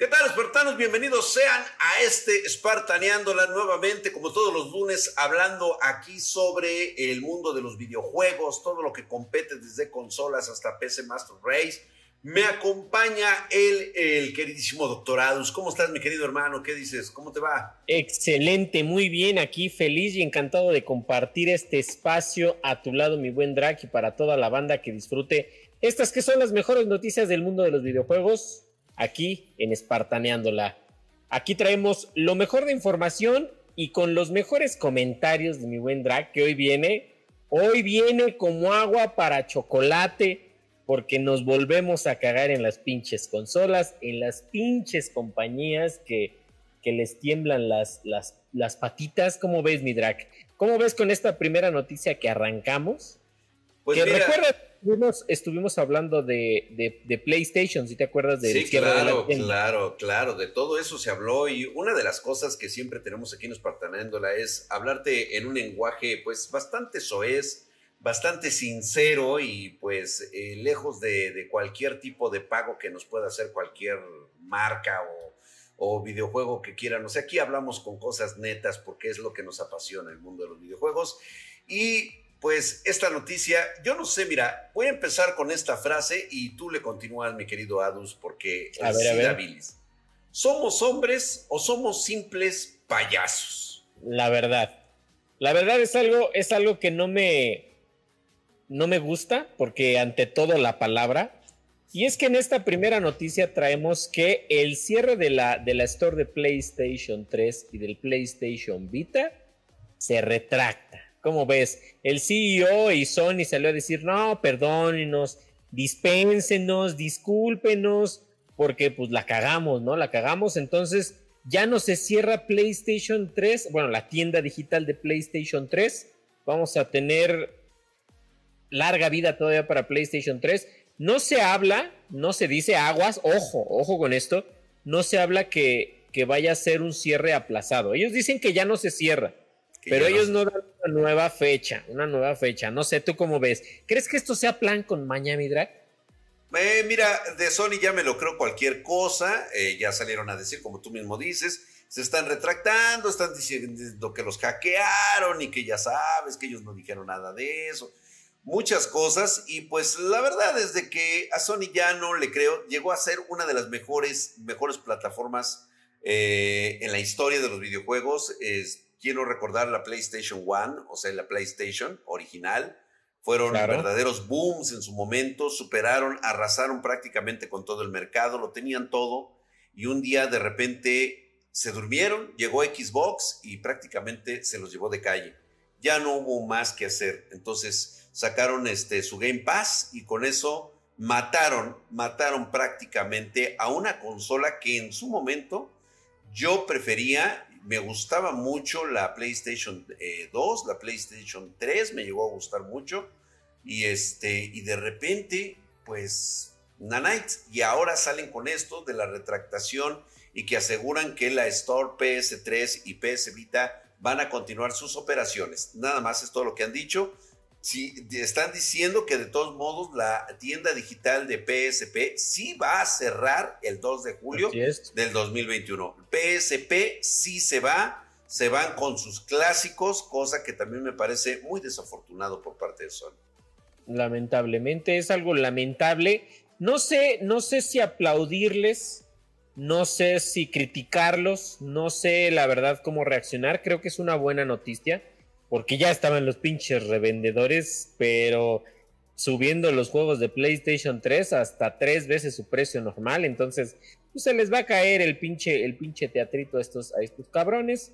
¿Qué tal, espartanos? Bienvenidos sean a este Espartaneándola nuevamente, como todos los lunes, hablando aquí sobre el mundo de los videojuegos, todo lo que compete desde consolas hasta PC Master Race. Me acompaña el, el queridísimo Doctorados. ¿Cómo estás, mi querido hermano? ¿Qué dices? ¿Cómo te va? Excelente, muy bien. Aquí feliz y encantado de compartir este espacio a tu lado, mi buen Drake, y para toda la banda que disfrute estas que son las mejores noticias del mundo de los videojuegos aquí en Espartaneándola. Aquí traemos lo mejor de información y con los mejores comentarios de mi buen drag que hoy viene. Hoy viene como agua para chocolate porque nos volvemos a cagar en las pinches consolas, en las pinches compañías que, que les tiemblan las, las, las patitas. ¿Cómo ves, mi drag? ¿Cómo ves con esta primera noticia que arrancamos? Pues que recuerda estuvimos, hablando de, PlayStation, si te acuerdas de... Sí, claro, claro, claro, de todo eso se habló y una de las cosas que siempre tenemos aquí en Espartanándola es hablarte en un lenguaje pues bastante soez, bastante sincero y pues eh, lejos de, cualquier tipo de pago que nos pueda hacer cualquier marca o, o videojuego que quieran. O sea, aquí hablamos con cosas netas porque es lo que nos apasiona el mundo de los videojuegos. Y pues esta noticia, yo no sé, mira, voy a empezar con esta frase y tú le continúas, mi querido Adus, porque a ver, a ¿Somos hombres o somos simples payasos? La verdad. La verdad es algo, es algo que no me, no me gusta, porque ante todo la palabra. Y es que en esta primera noticia traemos que el cierre de la, de la store de PlayStation 3 y del PlayStation Vita se retracta. ¿Cómo ves? El CEO y Sony salió a decir, no, perdónenos, dispénsenos, discúlpenos, porque pues la cagamos, ¿no? La cagamos, entonces ya no se cierra PlayStation 3, bueno, la tienda digital de PlayStation 3, vamos a tener larga vida todavía para PlayStation 3. No se habla, no se dice aguas, ojo, ojo con esto, no se habla que, que vaya a ser un cierre aplazado. Ellos dicen que ya no se cierra, pero ellos no... dan una nueva fecha, una nueva fecha. No sé, ¿tú cómo ves? ¿Crees que esto sea plan con Miami Drag? Eh, mira, de Sony ya me lo creo cualquier cosa. Eh, ya salieron a decir, como tú mismo dices, se están retractando, están diciendo que los hackearon y que ya sabes que ellos no dijeron nada de eso. Muchas cosas. Y pues la verdad es de que a Sony ya no le creo. Llegó a ser una de las mejores, mejores plataformas eh, en la historia de los videojuegos. Es, quiero recordar la PlayStation One, o sea, la PlayStation original. Fueron verdaderos booms en su momento, superaron, arrasaron prácticamente con todo el mercado, lo tenían todo y un día de repente se durmieron, llegó Xbox y prácticamente se los llevó de calle. Ya no hubo más que hacer. Entonces sacaron este, su Game Pass y con eso mataron, mataron prácticamente a una consola que en su momento yo prefería me gustaba mucho la PlayStation 2, eh, la PlayStation 3 me llegó a gustar mucho. Y, este, y de repente, pues, Nanite. Y ahora salen con esto de la retractación y que aseguran que la Store PS3 y PS Vita van a continuar sus operaciones. Nada más es todo lo que han dicho. Sí, están diciendo que de todos modos la tienda digital de PSP sí va a cerrar el 2 de julio del 2021. PSP sí se va, se van con sus clásicos, cosa que también me parece muy desafortunado por parte de Sony. Lamentablemente es algo lamentable. No sé, no sé si aplaudirles, no sé si criticarlos, no sé la verdad cómo reaccionar. Creo que es una buena noticia porque ya estaban los pinches revendedores, pero subiendo los juegos de PlayStation 3 hasta tres veces su precio normal, entonces pues, se les va a caer el pinche, el pinche teatrito a estos, a estos cabrones,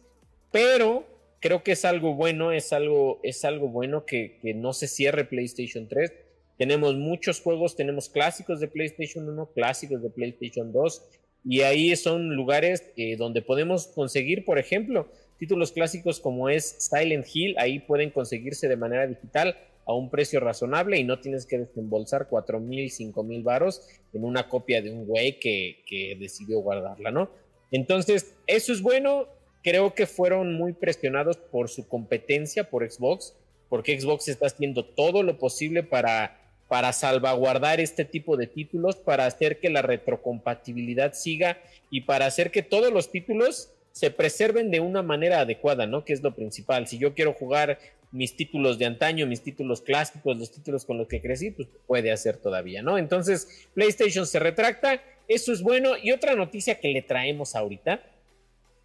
pero creo que es algo bueno, es algo, es algo bueno que, no se cierre PlayStation 3. Tenemos muchos juegos, tenemos clásicos de PlayStation 1, clásicos de PlayStation 2, y ahí son lugares eh, donde podemos conseguir, por ejemplo, Títulos clásicos como es Silent Hill, ahí pueden conseguirse de manera digital a un precio razonable y no tienes que desembolsar cuatro mil, cinco mil varos en una copia de un güey que, que decidió guardarla, ¿no? Entonces, eso es bueno. Creo que fueron muy presionados por su competencia, por Xbox, porque Xbox está haciendo todo lo posible para para salvaguardar este tipo de títulos, para hacer que la retrocompatibilidad siga y para hacer que todos los títulos se preserven de una manera adecuada, ¿no? Que es lo principal. Si yo quiero jugar mis títulos de antaño, mis títulos clásicos, los títulos con los que crecí, pues puede hacer todavía, ¿no? Entonces, PlayStation se retracta, eso es bueno. Y otra noticia que le traemos ahorita,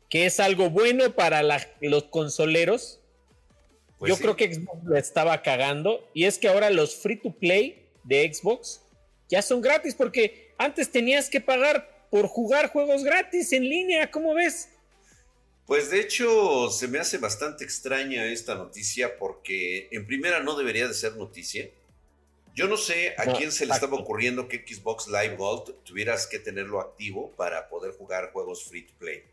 que es algo bueno para los consoleros, pues yo creo que Xbox lo estaba cagando, y es que ahora los free to play de Xbox ya son gratis, porque antes tenías que pagar por jugar juegos gratis en línea, ¿cómo ves? Pues de hecho se me hace bastante extraña esta noticia porque en primera no debería de ser noticia. Yo no sé a quién se le estaba ocurriendo que Xbox Live Gold tuvieras que tenerlo activo para poder jugar juegos free to play.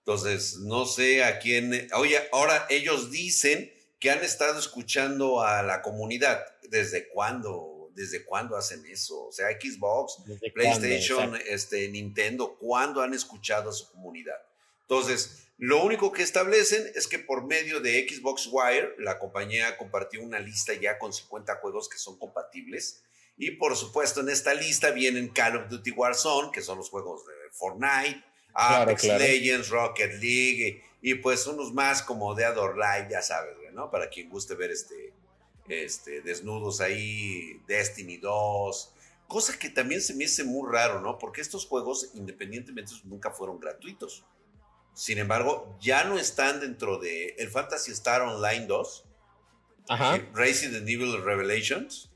Entonces, no sé a quién... Oye, ahora ellos dicen que han estado escuchando a la comunidad. ¿Desde cuándo? ¿Desde cuándo hacen eso? O sea, Xbox, PlayStation, este, Nintendo, ¿cuándo han escuchado a su comunidad? Entonces, lo único que establecen es que por medio de Xbox Wire, la compañía compartió una lista ya con 50 juegos que son compatibles. Y por supuesto, en esta lista vienen Call of Duty Warzone, que son los juegos de Fortnite, Apex Legends, Rocket League, y, pues unos más como Dead Live, ya sabes, ¿no? Para quien guste ver este, este, desnudos ahí, Destiny 2, cosa que también se me hace muy raro, ¿no? Porque estos juegos, independientemente, nunca fueron gratuitos. Sin embargo, ya no están dentro de el Fantasy Star Online 2. Ajá. Eh, Resident Evil Revelations.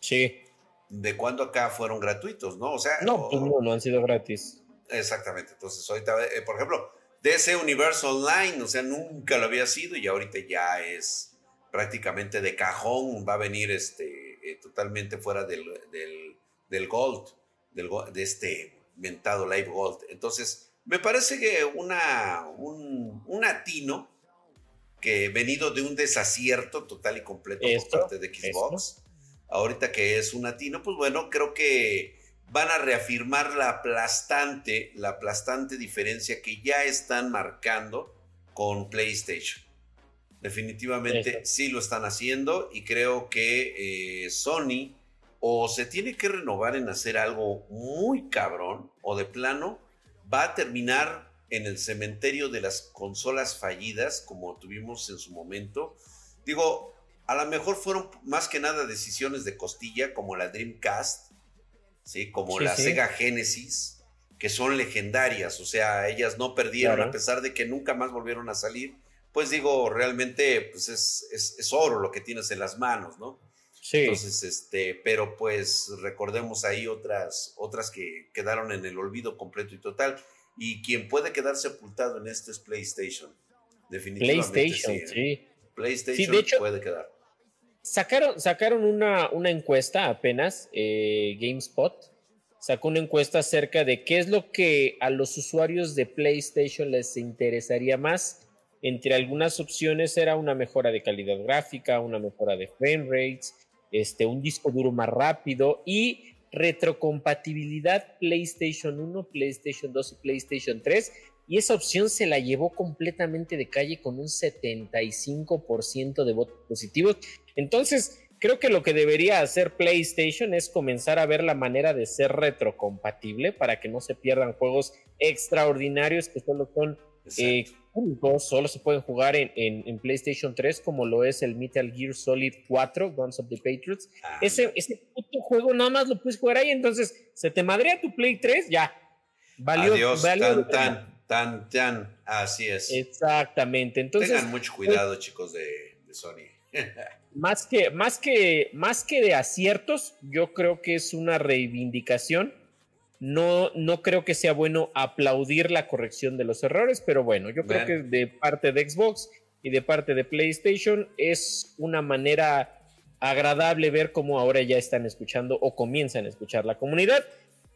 Sí. ¿De cuándo acá fueron gratuitos, no? O sea. No, pues no, no han sido gratis. Exactamente. Entonces, ahorita, eh, por ejemplo, DC Universe Online, o sea, nunca lo había sido y ahorita ya es prácticamente de cajón. Va a venir este eh, totalmente fuera del, del, Gold, del, de este mentado Live Gold. Entonces me parece que una, un, un atino que venido de un desacierto total y completo por parte de Xbox, ahorita que es un atino, pues bueno, creo que van a reafirmar la aplastante, la aplastante diferencia que ya están marcando con PlayStation. Definitivamente sí lo están haciendo y creo que eh, Sony o se tiene que renovar en hacer algo muy cabrón o de plano va a terminar en el cementerio de las consolas fallidas, como tuvimos en su momento. Digo, a lo mejor fueron más que nada decisiones de costilla, como la Dreamcast, ¿sí? como la Sega Genesis, que son legendarias, o sea, ellas no perdieron, a pesar de que nunca más volvieron a salir. Pues digo, realmente pues es, es oro lo que tienes en las manos, ¿no? Entonces, este, pero pues recordemos ahí otras, otras que quedaron en el olvido completo y total. Y quien puede quedar sepultado en este es PlayStation. Definitivamente. PlayStation, ¿eh? sí. PlayStation puede quedar. Sacaron, sacaron una, una encuesta apenas, eh, GameSpot. Sacó una encuesta acerca de qué es lo que a los usuarios de PlayStation les interesaría más. Entre algunas opciones era una mejora de calidad gráfica, una mejora de frame rates, este, un disco duro más rápido y retrocompatibilidad PlayStation 1, PlayStation 2 y PlayStation 3. Y esa opción se la llevó completamente de calle con un 75% de votos positivos. Entonces, creo que lo que debería hacer PlayStation es comenzar a ver la manera de ser retrocompatible para que no se pierdan juegos extraordinarios que solo son solo se pueden jugar en, PlayStation 3, como lo es el Metal Gear Solid 4, Guns of the Patriots. Ah, ese, ese puto juego nada más lo puedes jugar ahí, entonces se te madrea tu Play 3, ya. Valió, Adiós, tan, tan, tan, tan, así es. Exactamente. Entonces, Tengan mucho cuidado, chicos de, de Sony. más que, más, que, más que de aciertos, yo creo que es una reivindicación no, no creo que sea bueno aplaudir la corrección de los errores, pero bueno, yo creo que de parte de Xbox y de parte de PlayStation es una manera agradable ver cómo ahora ya están escuchando o comienzan a escuchar la comunidad.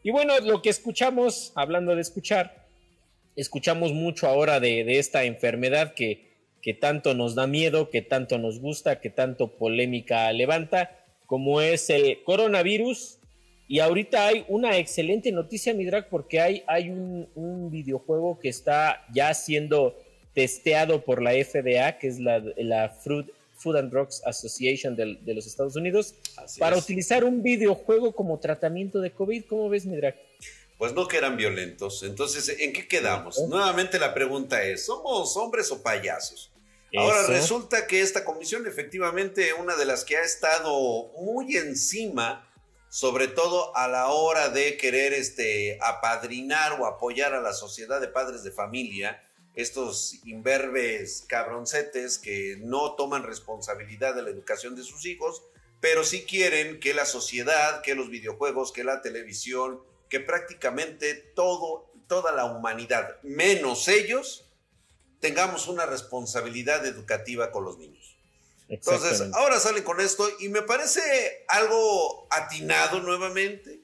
Y bueno, lo que escuchamos, hablando de escuchar, escuchamos mucho ahora de, de esta enfermedad que, que tanto nos da miedo, que tanto nos gusta, que tanto polémica levanta, como es el coronavirus y ahorita hay una excelente noticia, mi drag, porque hay, hay un, videojuego que está ya siendo testeado por la FDA, que es la, la Fruit Food and Drugs Association de, los Estados Unidos, para utilizar un videojuego como tratamiento de COVID. ¿Cómo ves, Midrak? Pues no que eran violentos. Entonces, ¿en qué quedamos? Nuevamente la pregunta es, ¿somos hombres o payasos? Ahora resulta que esta comisión efectivamente una de las que ha estado muy encima, sobre todo a la hora de querer este, apadrinar o apoyar a la sociedad de padres de familia, estos imberbes cabroncetes que no toman responsabilidad de la educación de sus hijos, pero sí quieren que la sociedad, que los videojuegos, que la televisión, que prácticamente todo, toda la humanidad, menos ellos, tengamos una responsabilidad educativa con los niños. Entonces, ahora salen con esto y me parece algo atinado nuevamente,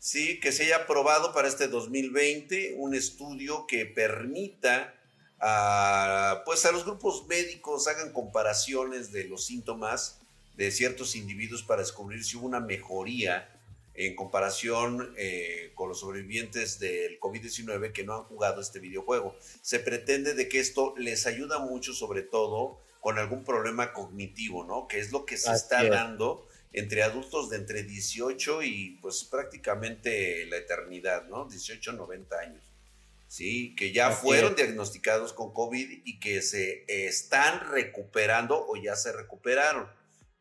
sí, que se haya aprobado para este 2020 un estudio que permita a, pues a los grupos médicos hagan comparaciones de los síntomas de ciertos individuos para descubrir si hubo una mejoría en comparación eh, con los sobrevivientes del COVID-19 que no han jugado este videojuego. Se pretende de que esto les ayuda mucho, sobre todo con algún problema cognitivo, ¿no? Que es lo que se está dando entre adultos de entre 18 y pues prácticamente la eternidad, ¿no? 18 90 años. Sí, que ya fueron diagnosticados con COVID y que se están recuperando o ya se recuperaron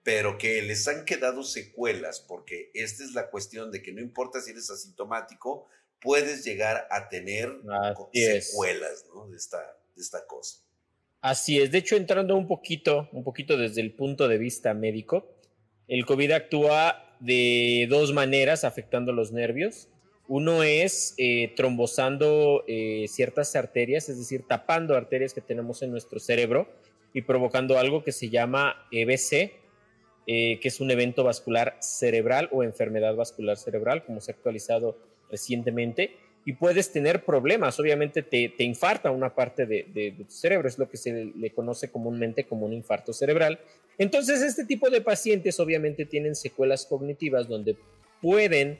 pero que les han quedado secuelas, porque esta es la cuestión de que no importa si eres asintomático, puedes llegar a tener secuelas de, esta, de esta cosa. Así es, de hecho entrando un poquito, un poquito desde el punto de vista médico, el COVID actúa de dos maneras afectando los nervios. Uno es eh, trombosando eh, ciertas arterias, es decir, tapando arterias que tenemos en nuestro cerebro y provocando algo que se llama EBC, eh, que es un evento vascular cerebral o enfermedad vascular cerebral, como se ha actualizado recientemente, y puedes tener problemas. Obviamente te, infarta una parte de, tu cerebro, es lo que se le conoce comúnmente como un infarto cerebral. Entonces, este tipo de pacientes obviamente tienen secuelas cognitivas donde pueden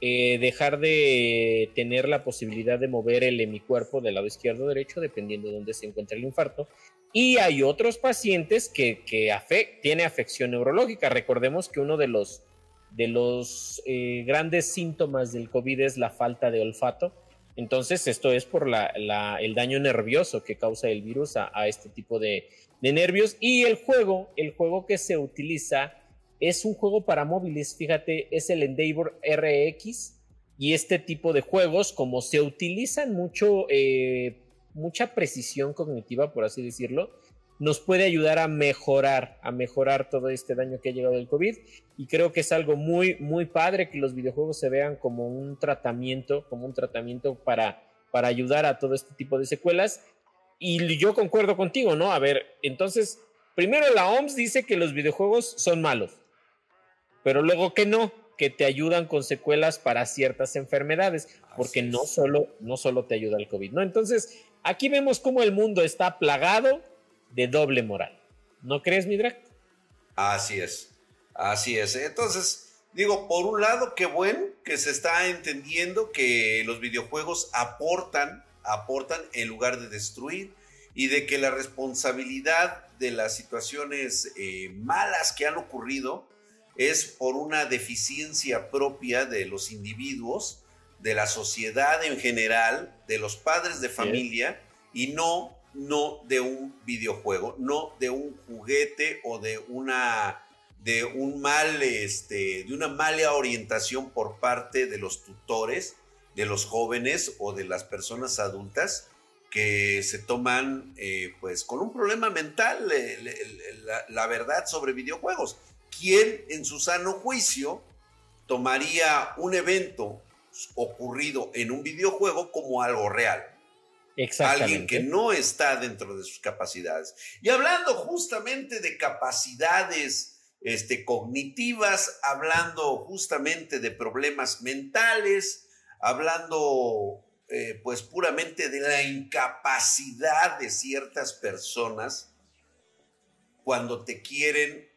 eh, dejar de tener la posibilidad de mover el hemicuerpo del lado izquierdo o derecho, dependiendo de dónde se encuentra el infarto, y hay otros pacientes que, que tiene afección neurológica. Recordemos que uno de los, de los eh, grandes síntomas del COVID es la falta de olfato. Entonces, esto es por la, el daño nervioso que causa el virus a, este tipo de, de, nervios. Y el juego, el juego que se utiliza es un juego para móviles. Fíjate, es el Endeavor RX. Y este tipo de juegos, como se utilizan mucho eh, mucha precisión cognitiva, por así decirlo, nos puede ayudar a mejorar, a mejorar todo este daño que ha llegado del COVID. Y creo que es algo muy, muy padre que los videojuegos se vean como un tratamiento, como un tratamiento para, para ayudar a todo este tipo de secuelas. Y yo concuerdo contigo, ¿no? A ver, entonces, primero la OMS dice que los videojuegos son malos, pero luego que no, que te ayudan con secuelas para ciertas enfermedades, porque no solo, no solo te ayuda el COVID, ¿no? Entonces, Aquí vemos cómo el mundo está plagado de doble moral. ¿No crees, Midrak? Así es, así es. Entonces, digo, por un lado, qué bueno que se está entendiendo que los videojuegos aportan, aportan en lugar de destruir y de que la responsabilidad de las situaciones eh, malas que han ocurrido es por una deficiencia propia de los individuos de la sociedad en general, de los padres de familia y no, no de un videojuego, no de un juguete o de una de un mal, este, de una mala orientación por parte de los tutores, de los jóvenes o de las personas adultas que se toman, eh, pues, con un problema mental, la verdad sobre videojuegos. ¿Quién en su sano juicio tomaría un evento ocurrido en un videojuego como algo real. Alguien que no está dentro de sus capacidades. Y hablando justamente de capacidades este, cognitivas, hablando justamente de problemas mentales, hablando eh, pues puramente de la incapacidad de ciertas personas cuando te quieren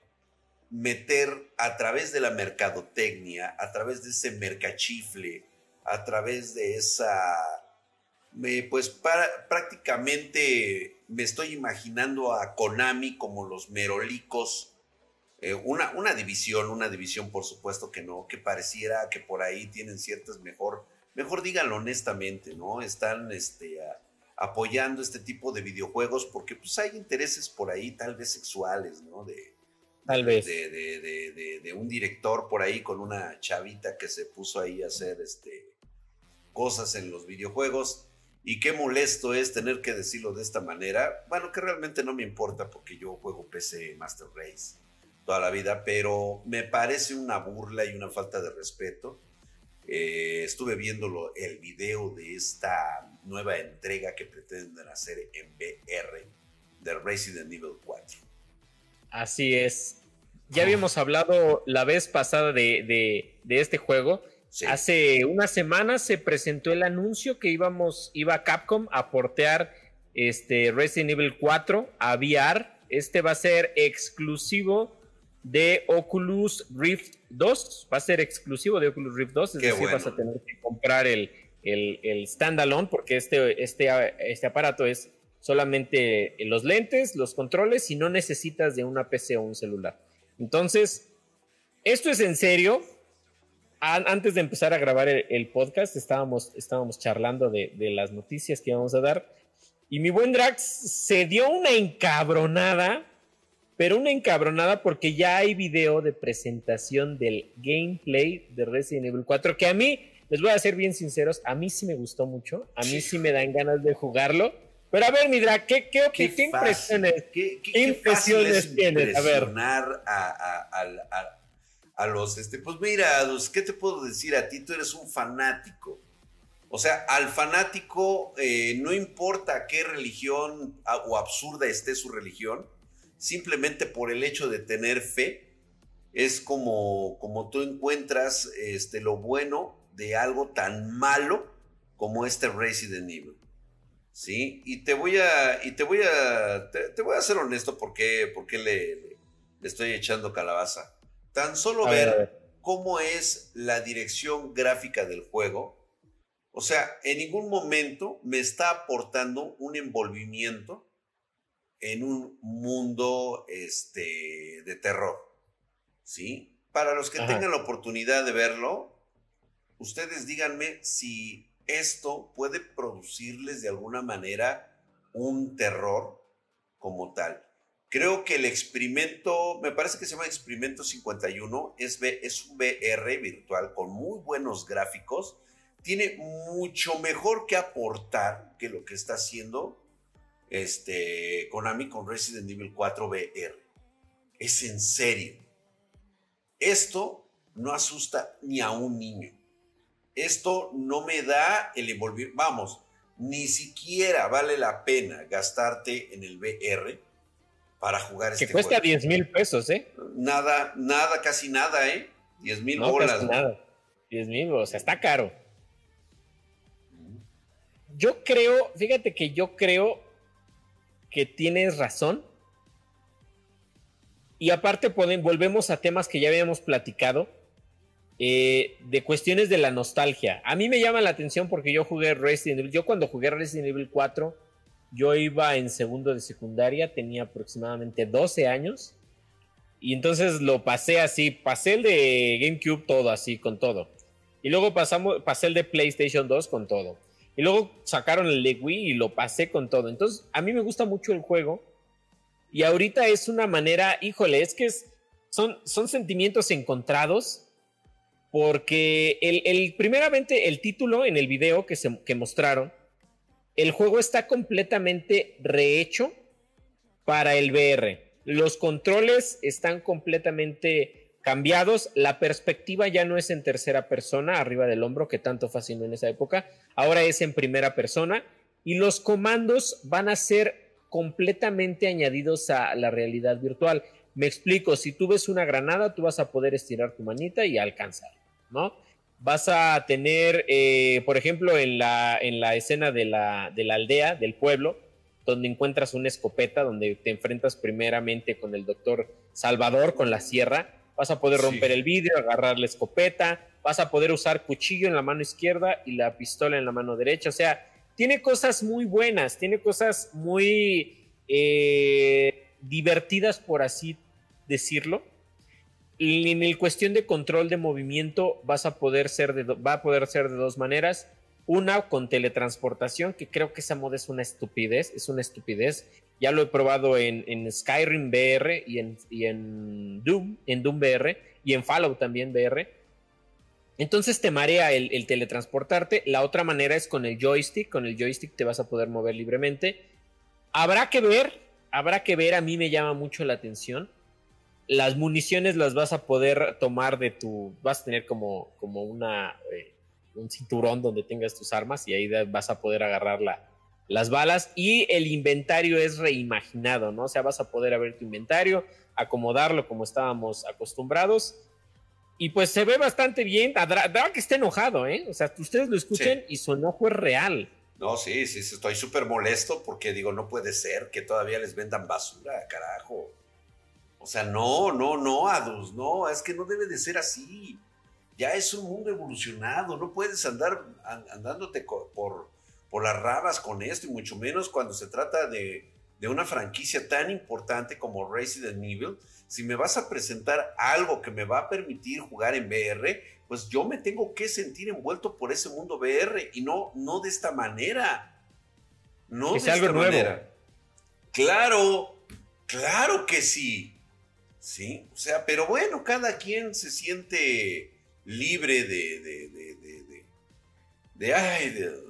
meter a través de la mercadotecnia, a través de ese mercachifle, a través de esa pues prácticamente me estoy imaginando a Konami como los merolicos. Eh, una, una división, una división por supuesto que no, que pareciera que por ahí tienen ciertas mejor, mejor díganlo honestamente, ¿no? Están este, apoyando este tipo de videojuegos porque pues hay intereses por ahí tal vez sexuales, ¿no? De, Tal vez. De, de, de, un director por ahí con una chavita que se puso ahí a hacer este, cosas en los videojuegos. Y qué molesto es tener que decirlo de esta manera. Bueno, que realmente no me importa porque yo juego PC Master Race toda la vida, pero me parece una burla y una falta de respeto. Eh, estuve viendo el video de esta nueva entrega que pretenden hacer en VR de Resident Evil 4. Así es. Ya habíamos hablado la vez pasada de, este juego. Hace unas semanas se presentó el anuncio que íbamos, iba Capcom a portear este Resident Evil 4 a VR. Este va a ser exclusivo de Oculus Rift 2. Va a ser exclusivo de Oculus Rift 2. Es decir, vas a tener que comprar el, el, el standalone porque este, este, este aparato es solamente los lentes, los controles y no necesitas de una PC o un celular. Entonces, esto es en serio. Antes de empezar a grabar el, podcast, estábamos, estábamos charlando de, las noticias que íbamos a dar. Y mi buen Drax se dio una encabronada, pero una encabronada porque ya hay video de presentación del gameplay de Resident Evil 4, que a mí, les voy a ser bien sinceros, a mí sí me gustó mucho, a mí sí me dan ganas de jugarlo pero a ver, Midra, ¿qué, qué, qué, impresiones, qué, impresiones tienes? A ver. A, a, los, este, pues mira, ¿qué te puedo decir a ti? Tú eres un fanático. O sea, al fanático eh, no importa qué religión o absurda esté su religión, simplemente por el hecho de tener fe, es como, como tú encuentras este, lo bueno de algo tan malo como este Resident Evil. ¿sí? Y te voy a, y te voy a, te, voy a ser honesto porque, porque le, le, estoy echando calabaza. Tan solo ver, cómo es la dirección gráfica del juego, o sea, en ningún momento me está aportando un envolvimiento en un mundo este, de terror, ¿sí? Para los que tengan la oportunidad de verlo, ustedes díganme si esto puede producirles de alguna manera un terror como tal. Creo que el experimento, me parece que se llama Experimento 51, es, es un VR virtual con muy buenos gráficos. Tiene mucho mejor que aportar que lo que está haciendo este, Konami con Resident Evil 4 VR. Es en serio. Esto no asusta ni a un niño esto no me da el envolvimiento, vamos, ni siquiera vale la pena gastarte en el VR para jugar este Que cuesta 10 mil pesos, ¿eh? Nada, nada, casi nada, ¿eh? 10 mil no, bolas. nada. 10 mil, o sea, está caro. Yo creo, fíjate que yo creo que tienes razón. Y aparte volvemos a temas que ya habíamos platicado eh, de cuestiones de la nostalgia. A mí me llama la atención porque yo jugué Resident Evil. Yo cuando jugué Resident Evil 4, yo iba en segundo de secundaria, tenía aproximadamente 12 años. Y entonces lo pasé así, pasé el de GameCube todo así, con todo. Y luego pasamos, pasé el de PlayStation 2 con todo. Y luego sacaron el de Wii y lo pasé con todo. Entonces, a mí me gusta mucho el juego. Y ahorita es una manera, híjole, es que son, son sentimientos encontrados porque el, primeramente el título en el video que, se, que mostraron, el juego está completamente rehecho para el VR. Los controles están completamente cambiados. La perspectiva ya no es en tercera persona, arriba del hombro, que tanto fascinó en esa época. Ahora es en primera persona. Y los comandos van a ser completamente añadidos a la realidad virtual. Me explico, si tú ves una granada, tú vas a poder estirar tu manita y alcanzar. ¿no? Vas a tener, eh, por ejemplo, en la, en la escena de la, de la aldea, del pueblo, donde encuentras una escopeta, donde te enfrentas primeramente con el doctor Salvador, con la sierra, vas a poder romper el vidrio, agarrar la escopeta, vas a poder usar cuchillo en la mano izquierda y la pistola en la mano derecha, o sea, tiene cosas muy buenas, tiene cosas muy eh, divertidas, por así decirlo. Y en el cuestión de control de movimiento vas a poder ser de va a poder ser de dos maneras. Una con teletransportación, que creo que esa moda es una estupidez, es una estupidez. Ya lo he probado en, Skyrim VR y en, y en Doom, en Doom VR y en Fallout también VR entonces te marea el, teletransportarte. La otra manera es con el joystick. Con el joystick te vas a poder mover libremente. Habrá que ver, habrá que ver. A mí me llama mucho la atención. Las municiones las vas a poder tomar de tu. Vas a tener como, como una, eh, un cinturón donde tengas tus armas y ahí vas a poder agarrar las balas. Y el inventario es reimaginado, ¿no? O sea, vas a poder abrir tu inventario, acomodarlo como estábamos acostumbrados y pues se ve bastante bien. Da que esté enojado, ¿eh? O sea, ustedes lo escuchen y su enojo es real. No, sí, sí, estoy súper molesto porque digo, no puede ser que todavía les vendan basura, carajo. O sea, no, no, no, Adus, no, es que no debe de ser así. Ya es un mundo evolucionado, no puedes andar andándote por, por las rabas con esto y mucho menos cuando se trata de, de una franquicia tan importante como Resident Evil, si me vas a presentar algo que me va a permitir jugar en VR, pues yo me tengo que sentir envuelto por ese mundo VR y no, no de esta manera. No de esta manera. Claro, claro que sí. Sí, o sea, pero bueno, cada quien se siente libre de, de, de, de, de ay,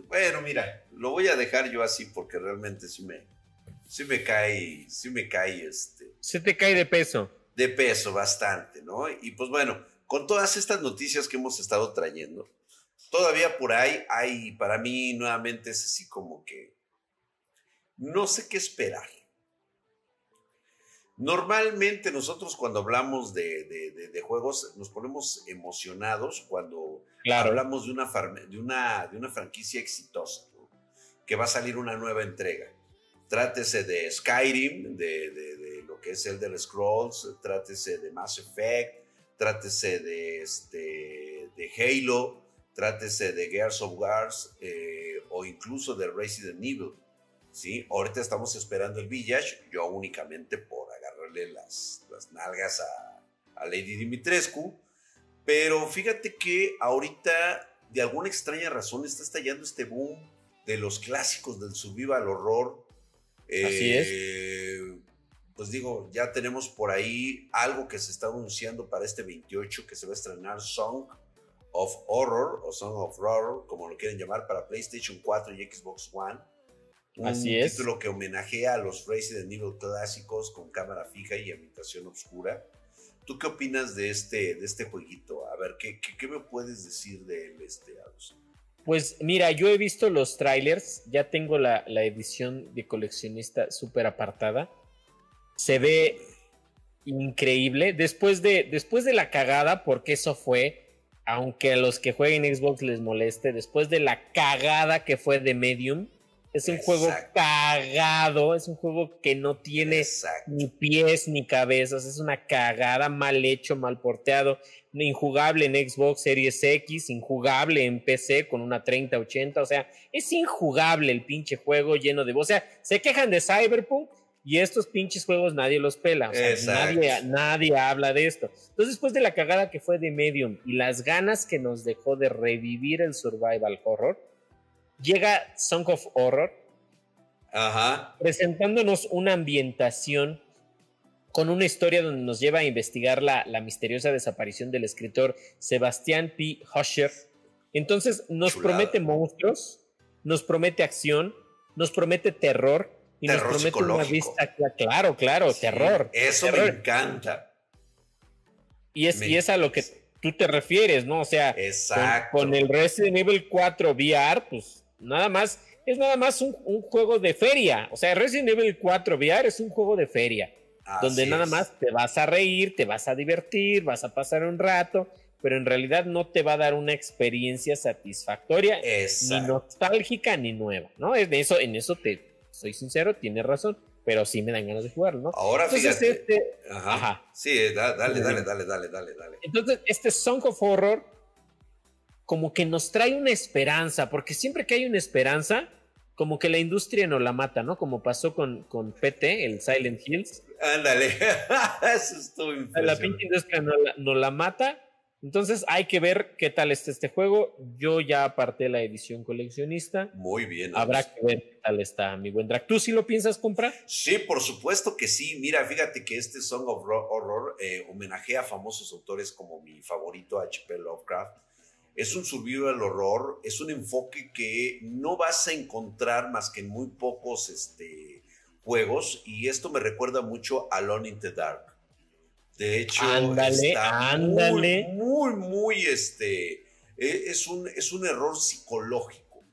bueno, mira, lo voy a dejar yo así porque realmente sí me, sí me cae, sí me cae este. Se te cae de peso. De peso, bastante, ¿no? Y pues bueno, con todas estas noticias que hemos estado trayendo, todavía por ahí hay, para mí nuevamente es así como que no sé qué esperar. Normalmente nosotros cuando hablamos de, de, juegos nos ponemos emocionados cuando hablamos de una, de, una, de una franquicia exitosa, que va a salir una nueva entrega trátese de Skyrim, de, lo que es el de Scrolls, trátese de Mass Effect, trátese de, este, de Halo, trátese de Gears of Wars eh, o incluso de Resident Evil. ¿sí? Ahorita estamos esperando el Village, yo únicamente por agarrarle las, las nalgas a, a Lady Dimitrescu, pero fíjate que ahorita de alguna extraña razón está estallando este boom de los clásicos del survival horror Así es. Eh, pues digo, ya tenemos por ahí algo que se está anunciando para este 28 que se va a estrenar Song of Horror o Song of Horror, como lo quieren llamar, para PlayStation 4 y Xbox One. Un Así es. título que homenajea a los Resident Evil clásicos con cámara fija y habitación oscura. ¿Tú qué opinas de este, de este jueguito? A ver, ¿qué, qué, me puedes decir de él, este, pues mira, yo he visto los trailers, ya tengo la, edición de coleccionista súper apartada. Se ve increíble. Después de, después de la cagada, porque eso fue, aunque a los que jueguen Xbox les moleste, después de la cagada que fue de Medium, es un juego cagado, es un juego que no tiene ni pies ni cabezas, es una cagada, mal hecho, mal porteado, injugable en Xbox Series X, injugable en PC con una 3080, o sea, es injugable el pinche juego lleno de... O sea, se quejan de Cyberpunk y estos pinches juegos nadie los pela, o sea, nadie, nadie habla de esto. Entonces, después de la cagada que fue de Medium y las ganas que nos dejó de revivir el survival horror, llega Song of Horror, presentándonos una ambientación con una historia donde nos lleva a investigar la, misteriosa desaparición del escritor Sebastián P. Husher. Entonces nos promete monstruos, nos promete acción, nos promete terror y nos promete una vista claro, claro, terror. Eso me encanta. Y es, y es a lo que tú te refieres, ¿no? O sea, con, con, el Resident Evil 4 VR, pues Nada más, es nada más un, juego de feria. O sea, Resident Evil 4 VR es un juego de feria. donde nada más te vas a reír, te vas a divertir, vas a pasar un rato, pero en realidad no te va a dar una experiencia satisfactoria, ni nostálgica, ni nueva, ¿no? En eso, en eso te soy sincero, tienes razón, pero sí me dan ganas de jugarlo, ¿no? Ahora fíjate. Este, ajá. Sí, dale, dale, dale, dale, dale, dale. Entonces, este Song of Horror como que nos trae una esperanza, porque siempre que hay una esperanza, como que la industria no la mata, ¿no? Como pasó con, con PT, el Silent Hills. Ándale, eso estuvo La pinche industria no la, no la mata. Entonces hay que ver qué tal está este juego. Yo ya aparté la edición coleccionista. Muy bien. Habrá que ver qué tal está, mi buen Drag. ¿Tú sí lo piensas comprar? Sí, por supuesto que sí. Mira, fíjate que este Song of Horror eh, homenajea a famosos autores como mi favorito, H.P. Lovecraft es un survival horror, es un enfoque que no vas a encontrar más que en muy pocos este, juegos y esto me recuerda mucho a Alone in the Dark. De hecho, está Muy, muy, muy, este, e, es un, es un error psicológico,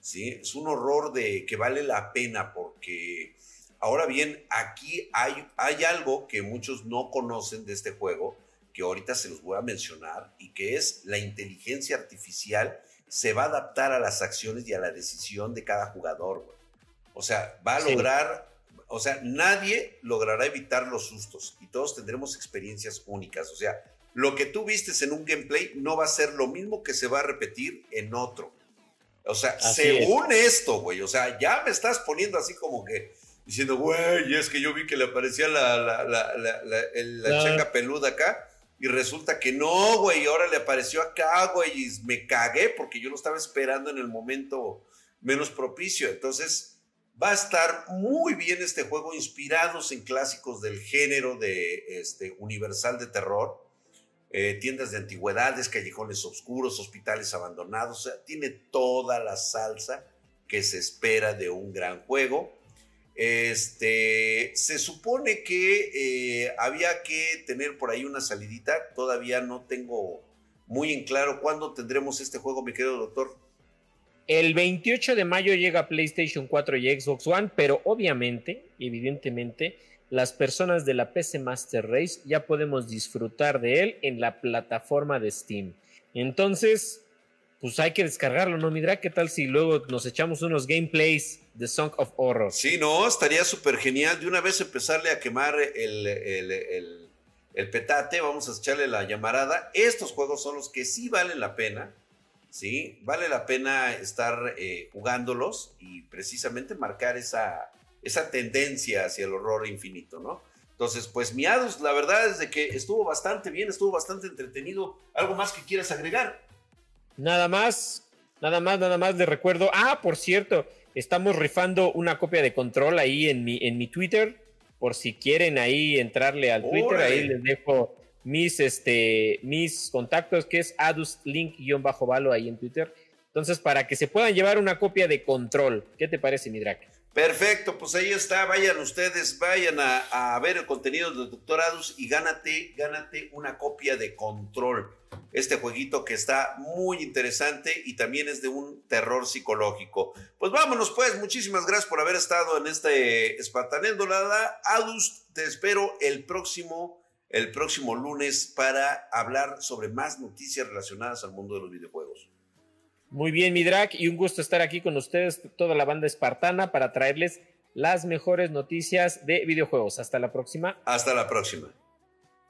¿sí? Es un horror de que vale la pena porque, ahora bien, aquí hay, hay algo que muchos no conocen de este juego, que ahorita se los voy a mencionar y que es la inteligencia artificial se va a adaptar a las acciones y a la decisión de cada jugador. O sea, va a lograr, o sea, nadie logrará evitar los sustos y todos tendremos experiencias únicas. O sea, lo que tú vistes en un gameplay no va a ser lo mismo que se va a repetir en otro. O sea, según esto, güey, o sea, ya me estás poniendo así como que diciendo, güey, es que yo vi que le aparecía la, la, la, la changa peluda acá y resulta que no, güey, ahora le apareció acá, güey, y me cagué porque yo lo estaba esperando en el momento menos propicio. Entonces, va a estar muy bien este juego, inspirados en clásicos del género de este, universal de terror. Eh, tiendas de antigüedades, callejones oscuros, hospitales abandonados, o sea, tiene toda la salsa que se espera de un gran juego. Este, se supone que eh, había que tener por ahí una salidita. Todavía no tengo muy en claro cuándo tendremos este juego, mi querido doctor. El 28 de mayo llega PlayStation 4 y Xbox One, pero obviamente, evidentemente, las personas de la PC Master Race ya podemos disfrutar de él en la plataforma de Steam. Entonces, pues hay que descargarlo, ¿no, Midra? ¿Qué tal si luego nos echamos unos gameplays de Song of Horror? Sí, no, estaría súper genial de una vez empezarle a quemar el, el, petate, vamos a echarle la llamarada. Estos juegos son los que sí valen la pena, ¿sí? Vale la pena estar eh, jugándolos y precisamente marcar esa, esa tendencia hacia el horror infinito, ¿no? Entonces, pues miados, la verdad es de que estuvo bastante bien, estuvo bastante entretenido. ¿Algo más que quieras agregar? Nada más, nada más, nada más de recuerdo. Ah, por cierto, estamos rifando una copia de control ahí en mi, en mi Twitter. Por si quieren ahí entrarle al Twitter, ahí les dejo mis, este, mis contactos, que es aduslink-valo ahí en Twitter. Entonces, para que se puedan llevar una copia de control. ¿Qué te parece, Midrak? Perfecto, pues ahí está. Vayan ustedes, vayan a, ver el contenido del Doctor Adus y gánate, gánate una copia de control. Este jueguito que está muy interesante y también es de un terror psicológico. Pues vámonos, pues. Muchísimas gracias por haber estado en este Espartanéndolada. Adus, te espero el próximo, el próximo lunes para hablar sobre más noticias relacionadas al mundo de los videojuegos. Muy bien, mi drag, y un gusto estar aquí con ustedes, toda la banda espartana, para traerles las mejores noticias de videojuegos. Hasta la próxima. Hasta la próxima.